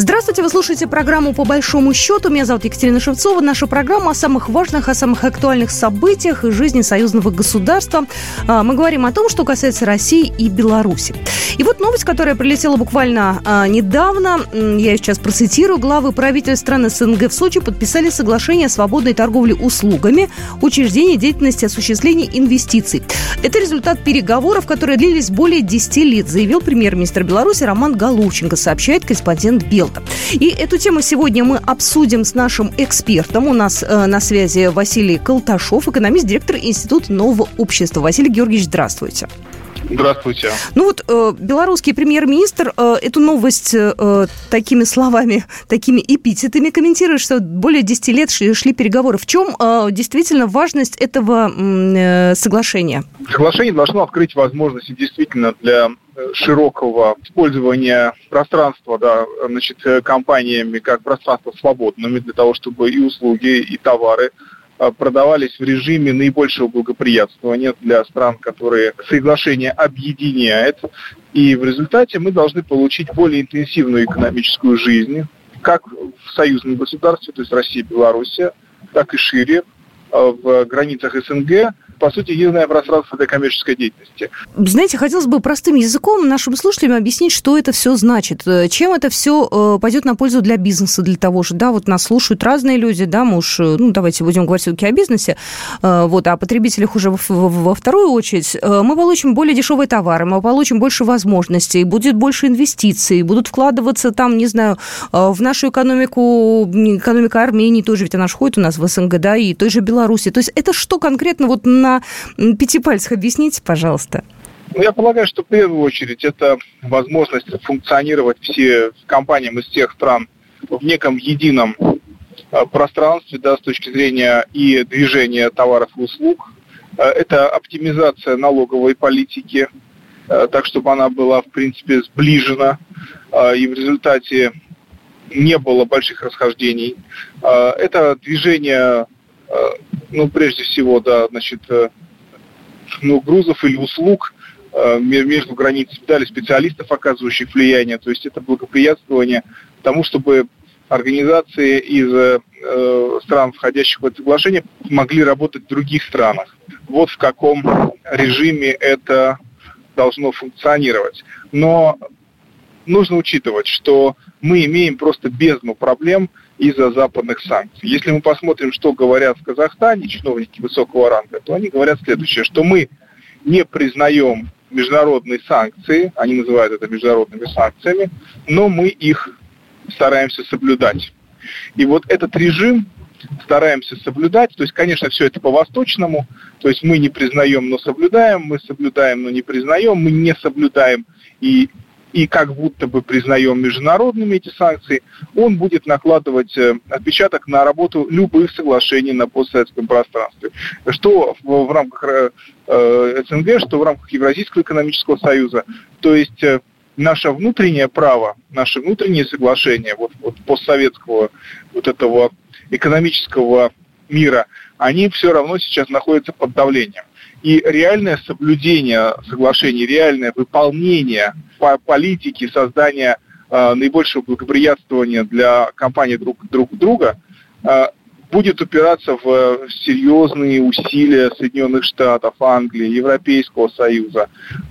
Здравствуйте, вы слушаете программу «По большому счету». Меня зовут Екатерина Шевцова. Наша программа о самых важных, о самых актуальных событиях из жизни союзного государства. А, мы говорим о том, что касается России и Беларуси. И вот новость, которая прилетела буквально а, недавно. Я сейчас процитирую. Главы правительств стран СНГ в Сочи подписали соглашение о свободной торговле услугами, учреждении деятельности осуществления инвестиций. Это результат переговоров, которые длились более 10 лет, заявил премьер-министр Беларуси Роман Головченко, сообщает корреспондент Белта. И эту тему сегодня мы обсудим с нашим экспертом. У нас э, на связи Василий Колташов, экономист, директор Института нового общества. Василий Георгиевич, здравствуйте. Здравствуйте. Ну вот э, белорусский премьер-министр э, эту новость э, такими словами, такими эпитетами комментирует, что более 10 лет шли, шли переговоры. В чем э, действительно важность этого э, соглашения? Соглашение должно открыть возможности действительно для широкого использования пространства да, значит, э, компаниями как пространство свободными для того, чтобы и услуги, и товары Э, продавались в режиме наибольшего благоприятствования для стран, которые соглашение объединяет. И в результате мы должны получить более интенсивную экономическую жизнь, как в союзном государстве, то есть Россия и Белоруссия, так и шире, э, в границах СНГ, по сути, единое пространство для коммерческой деятельности. Знаете, хотелось бы простым языком нашим слушателям объяснить, что это все значит, э, чем это все э, пойдет на пользу для бизнеса, для того же, да, вот нас слушают разные люди, да, мы уж, э, ну, давайте будем говорить все-таки о бизнесе, вот, а о потребителях уже во вторую очередь, мы получим более дешевые товары, мы получим больше возможностей, будет больше инвестиций, будут вкладываться там, не знаю, в нашу экономику, экономика Армении тоже, ведь она же ходит у нас в СНГ, да, и той же Беларуси. То есть это что конкретно вот на на пяти пальцах объясните, пожалуйста. Ну, я полагаю, что в первую очередь это возможность функционировать все компаниям из тех стран в неком едином э, пространстве, да, с точки зрения и движения товаров и услуг. Э, это оптимизация налоговой политики, э, так чтобы она была, в принципе, сближена, и в результате не было больших расхождений. Это движение ну, прежде всего, да, значит, э, ну, грузов или услуг э, между границами, дали специалистов, оказывающих влияние. То есть это благоприятствование тому, чтобы организации из э, стран, входящих в это соглашение, могли работать в других странах. Вот в каком режиме это должно функционировать. Но нужно учитывать, что мы имеем просто бездну проблем из-за западных санкций. Если мы посмотрим, что говорят в Казахстане чиновники высокого ранга, то они говорят следующее, что мы не признаем международные санкции, они называют это международными санкциями, но мы их стараемся соблюдать. И вот этот режим стараемся соблюдать, то есть, конечно, все это по-восточному, то есть мы не признаем, но соблюдаем, мы соблюдаем, но не признаем, мы не соблюдаем и и как будто бы признаем международными эти санкции, он будет накладывать э, отпечаток на работу любых соглашений на постсоветском пространстве. Что в, рамках э, э СНГ, что в рамках Евразийского экономического союза. То есть наше внутреннее право, наши внутренние соглашения вот, вот постсоветского вот этого экономического мира, они все равно сейчас находятся под давлением. И реальное соблюдение соглашений, реальное выполнение по политики создания э, наибольшего благоприятствования для компаний друг, друг друга э, будет упираться в серьезные усилия Соединенных Штатов, Англии, Европейского Союза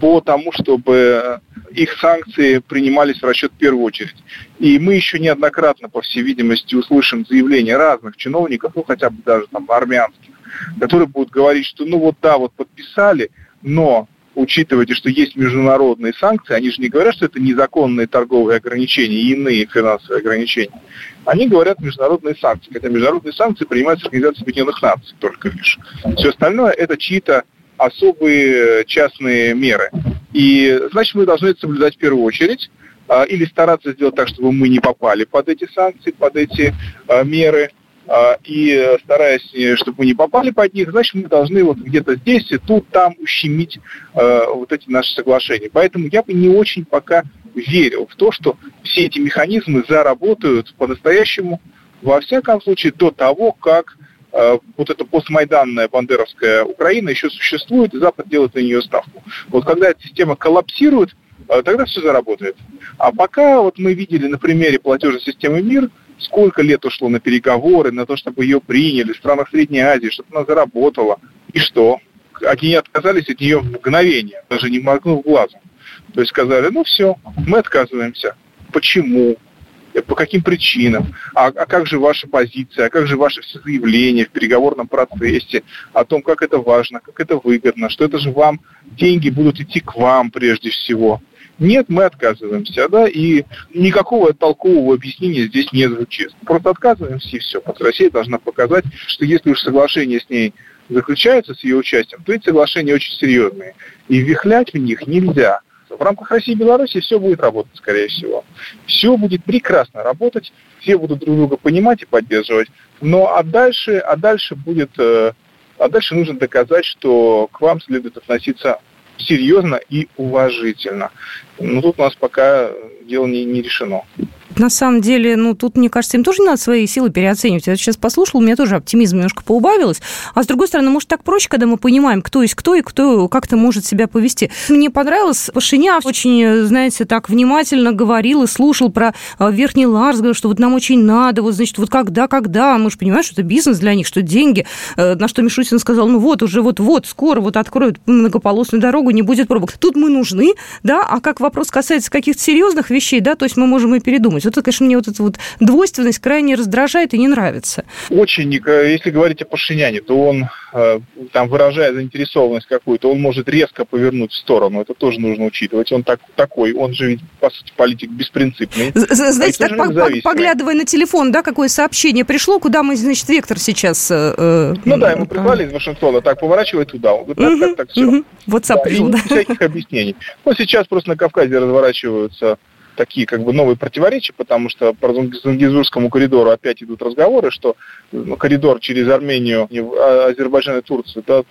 по тому, чтобы их санкции принимались в расчет в первую очередь. И мы еще неоднократно, по всей видимости, услышим заявления разных чиновников, ну хотя бы даже там армянских, которые будут говорить, что ну вот да, вот подписали, но учитывайте, что есть международные санкции, они же не говорят, что это незаконные торговые ограничения и иные финансовые ограничения. Они говорят международные санкции. Хотя международные санкции принимаются Организацией Объединенных Наций только лишь. Все остальное это чьи-то особые частные меры. И значит, мы должны это соблюдать в первую очередь а, или стараться сделать так, чтобы мы не попали под эти санкции, под эти а, меры, и стараясь, э, чтобы мы не попали под них, значит, мы должны вот где-то здесь и тут, там ущемить э, вот эти наши соглашения. Поэтому я бы не очень пока верил в то, что все эти механизмы заработают по-настоящему, во всяком случае, до того, как э, вот эта постмайданная бандеровская Украина еще существует, и Запад делает на нее ставку. Вот когда эта система коллапсирует, э, тогда все заработает. А пока вот мы видели на примере платежной системы МИР, сколько лет ушло на переговоры, на то, чтобы ее приняли в странах Средней Азии, чтобы она заработала. И что? Они отказались от нее в мгновение, даже не моргнув глазом. То есть сказали, ну все, мы отказываемся. Почему? по каким причинам, а, а как же ваша позиция, а как же ваши все заявления в переговорном процессе, о том, как это важно, как это выгодно, что это же вам, деньги будут идти к вам прежде всего. Нет, мы отказываемся, да, и никакого толкового объяснения здесь не звучит. Просто отказываемся и все. Россия должна показать, что если уж соглашение с ней заключается с ее участием, то эти соглашения очень серьезные. И вихлять в них нельзя. В рамках России и Беларуси все будет работать, скорее всего. Все будет прекрасно работать, все будут друг друга понимать и поддерживать. Но а дальше, а дальше будет, э, а дальше нужно доказать, что к вам следует относиться серьезно и уважительно. Но тут у нас пока дело не, не решено на самом деле, ну, тут, мне кажется, им тоже надо свои силы переоценивать. Я сейчас послушал, у меня тоже оптимизм немножко поубавилось. А с другой стороны, может, так проще, когда мы понимаем, кто есть кто и кто как-то может себя повести. Мне понравилось, Пашинян очень, знаете, так внимательно говорил и слушал про а, Верхний Ларс, говорил, что вот нам очень надо, вот, значит, вот когда, когда, мы же понимаем, что это бизнес для них, что деньги. Э, на что Мишустин сказал, ну вот, уже вот-вот, скоро вот откроют многополосную дорогу, не будет пробок. Тут мы нужны, да, а как вопрос касается каких-то серьезных вещей, да, то есть мы можем и передумать. Вот это, конечно, мне вот эта вот двойственность крайне раздражает и не нравится. Очень, если говорить о Пашиняне, то он Э, там выражая заинтересованность какую-то, он может резко повернуть в сторону. Это тоже нужно учитывать. Он так, такой, он же ведь, по сути, политик беспринципный. Знаете, а так по поглядывая на телефон, да, какое сообщение пришло, куда мы, значит, вектор сейчас... Э, э ну да, ему прислали из Вашингтона, так, поворачивай туда. Он говорит, так, так, так, все. WhatsApp да, пришел, да. всяких объяснений. Но сейчас просто на Кавказе разворачиваются такие как бы новые противоречия, потому что по Зангизурскому коридору опять идут разговоры, что ну, коридор через Армению, а, Азербайджан и Турцию, да,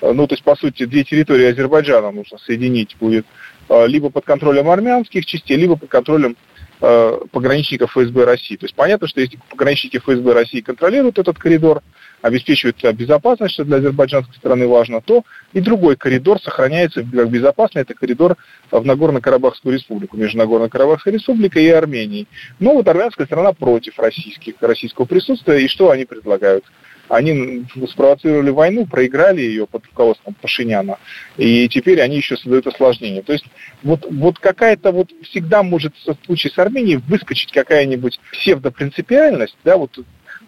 ну, то есть, по сути, две территории Азербайджана нужно соединить будет а, либо под контролем армянских частей, либо под контролем Э, пограничников ФСБ России. То есть понятно, что если пограничники ФСБ России контролируют этот коридор, обеспечивают безопасность, что для азербайджанской стороны важно, то и другой коридор сохраняется как безопасный. Это коридор в Нагорно-Карабахскую республику, между Нагорно-Карабахской республикой и Арменией. Но вот армянская страна против российских, российского присутствия, и что они предлагают? Они спровоцировали войну, проиграли ее под руководством Пашиняна, и теперь они еще создают осложнения. То есть вот, вот какая-то вот всегда может в случае с Арменией выскочить какая-нибудь псевдопринципиальность, да, вот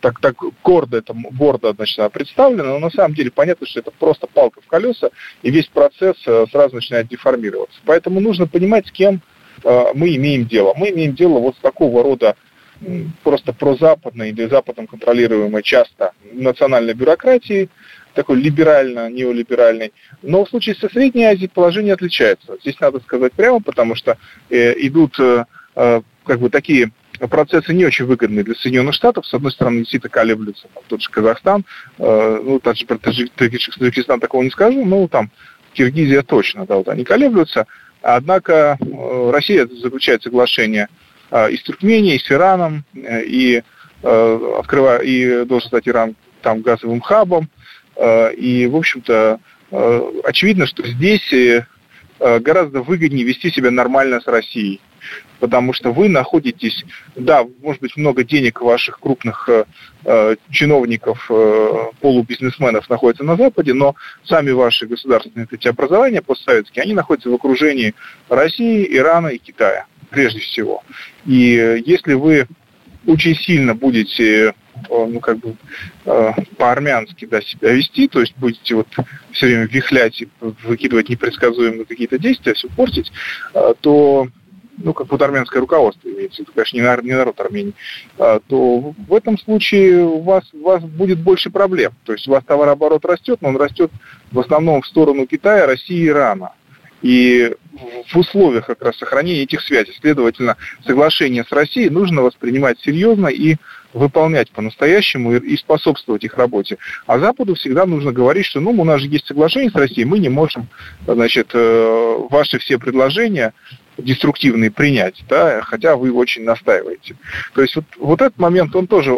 так, так гордо это бордо значит, представлено, но на самом деле понятно, что это просто палка в колеса, и весь процесс э, сразу начинает деформироваться. Поэтому нужно понимать, с кем э, мы имеем дело. Мы имеем дело вот с такого рода просто прозападной или западом контролируемой часто национальной бюрократии, такой либерально-неолиберальной. Но в случае со Средней Азией положение отличается. Здесь надо сказать прямо, потому что э, идут э, э как бы такие процессы не очень выгодные для Соединенных Штатов. С одной стороны, действительно колеблются. Там, тот же Казахстан, э, ну, также про Таджикистан такого не скажу, но там Киргизия точно, да, вот они колеблются. Однако э, Россия заключает соглашение и с Туркменией, и с Ираном, э, и, э, открывая, и должен стать Иран там газовым хабом. И, в общем-то, очевидно, что здесь гораздо выгоднее вести себя нормально с Россией. Потому что вы находитесь, да, может быть, много денег ваших крупных э, чиновников, э, полубизнесменов находится на Западе, но сами ваши государственные эти образования постсоветские, они находятся в окружении России, Ирана и Китая прежде всего. И если вы очень сильно будете э, ну, как бы э, по-армянски да, себя вести, то есть будете вот все время вихлять и выкидывать непредсказуемые какие-то действия, все портить, э, то ну, как вот армянское руководство имеется, это, конечно, не, народ Армении, то в этом случае у вас, у вас будет больше проблем. То есть у вас товарооборот растет, но он растет в основном в сторону Китая, России и Ирана. И в условиях как раз сохранения этих связей, следовательно, соглашение с Россией нужно воспринимать серьезно и выполнять по-настоящему и способствовать их работе. А Западу всегда нужно говорить, что ну, у нас же есть соглашение с Россией, мы не можем значит, э, ваши все предложения деструктивные принять, да, хотя вы очень настаиваете. То есть вот, вот этот момент, он тоже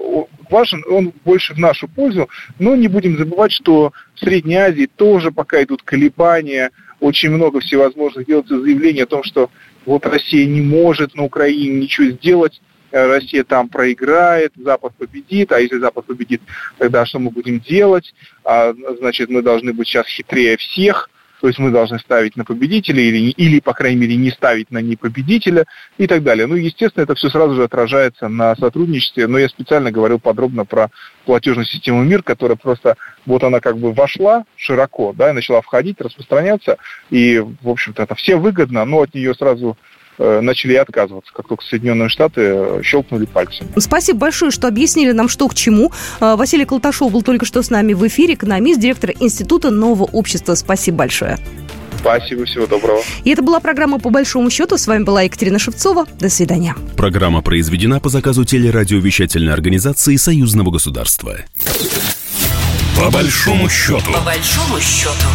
важен, он больше в нашу пользу, но не будем забывать, что в Средней Азии тоже пока идут колебания, очень много всевозможных делается заявлений о том, что вот Россия не может на Украине ничего сделать, э, Россия там проиграет, Запад победит, а если Запад победит, тогда что мы будем делать? А, значит, мы должны быть сейчас хитрее всех – то есть мы должны ставить на победителя или, или, по крайней мере, не ставить на непобедителя и так далее. Ну, естественно, это все сразу же отражается на сотрудничестве, но я специально говорил подробно про платежную систему МИР, которая просто, вот она как бы вошла широко, да, и начала входить, распространяться, и, в общем-то, это все выгодно, но от нее сразу начали отказываться, как только Соединенные Штаты э, щелкнули пальцем. Спасибо большое, что объяснили нам, что к чему. Э, Василий Колташов был только что с нами в эфире, экономист, директор Института нового общества. Спасибо большое. Спасибо, всего доброго. И это была программа «По большому счету». С вами была Екатерина Шевцова. До свидания. Программа произведена по заказу телерадиовещательной организации Союзного государства. По большому счету. По большому счету.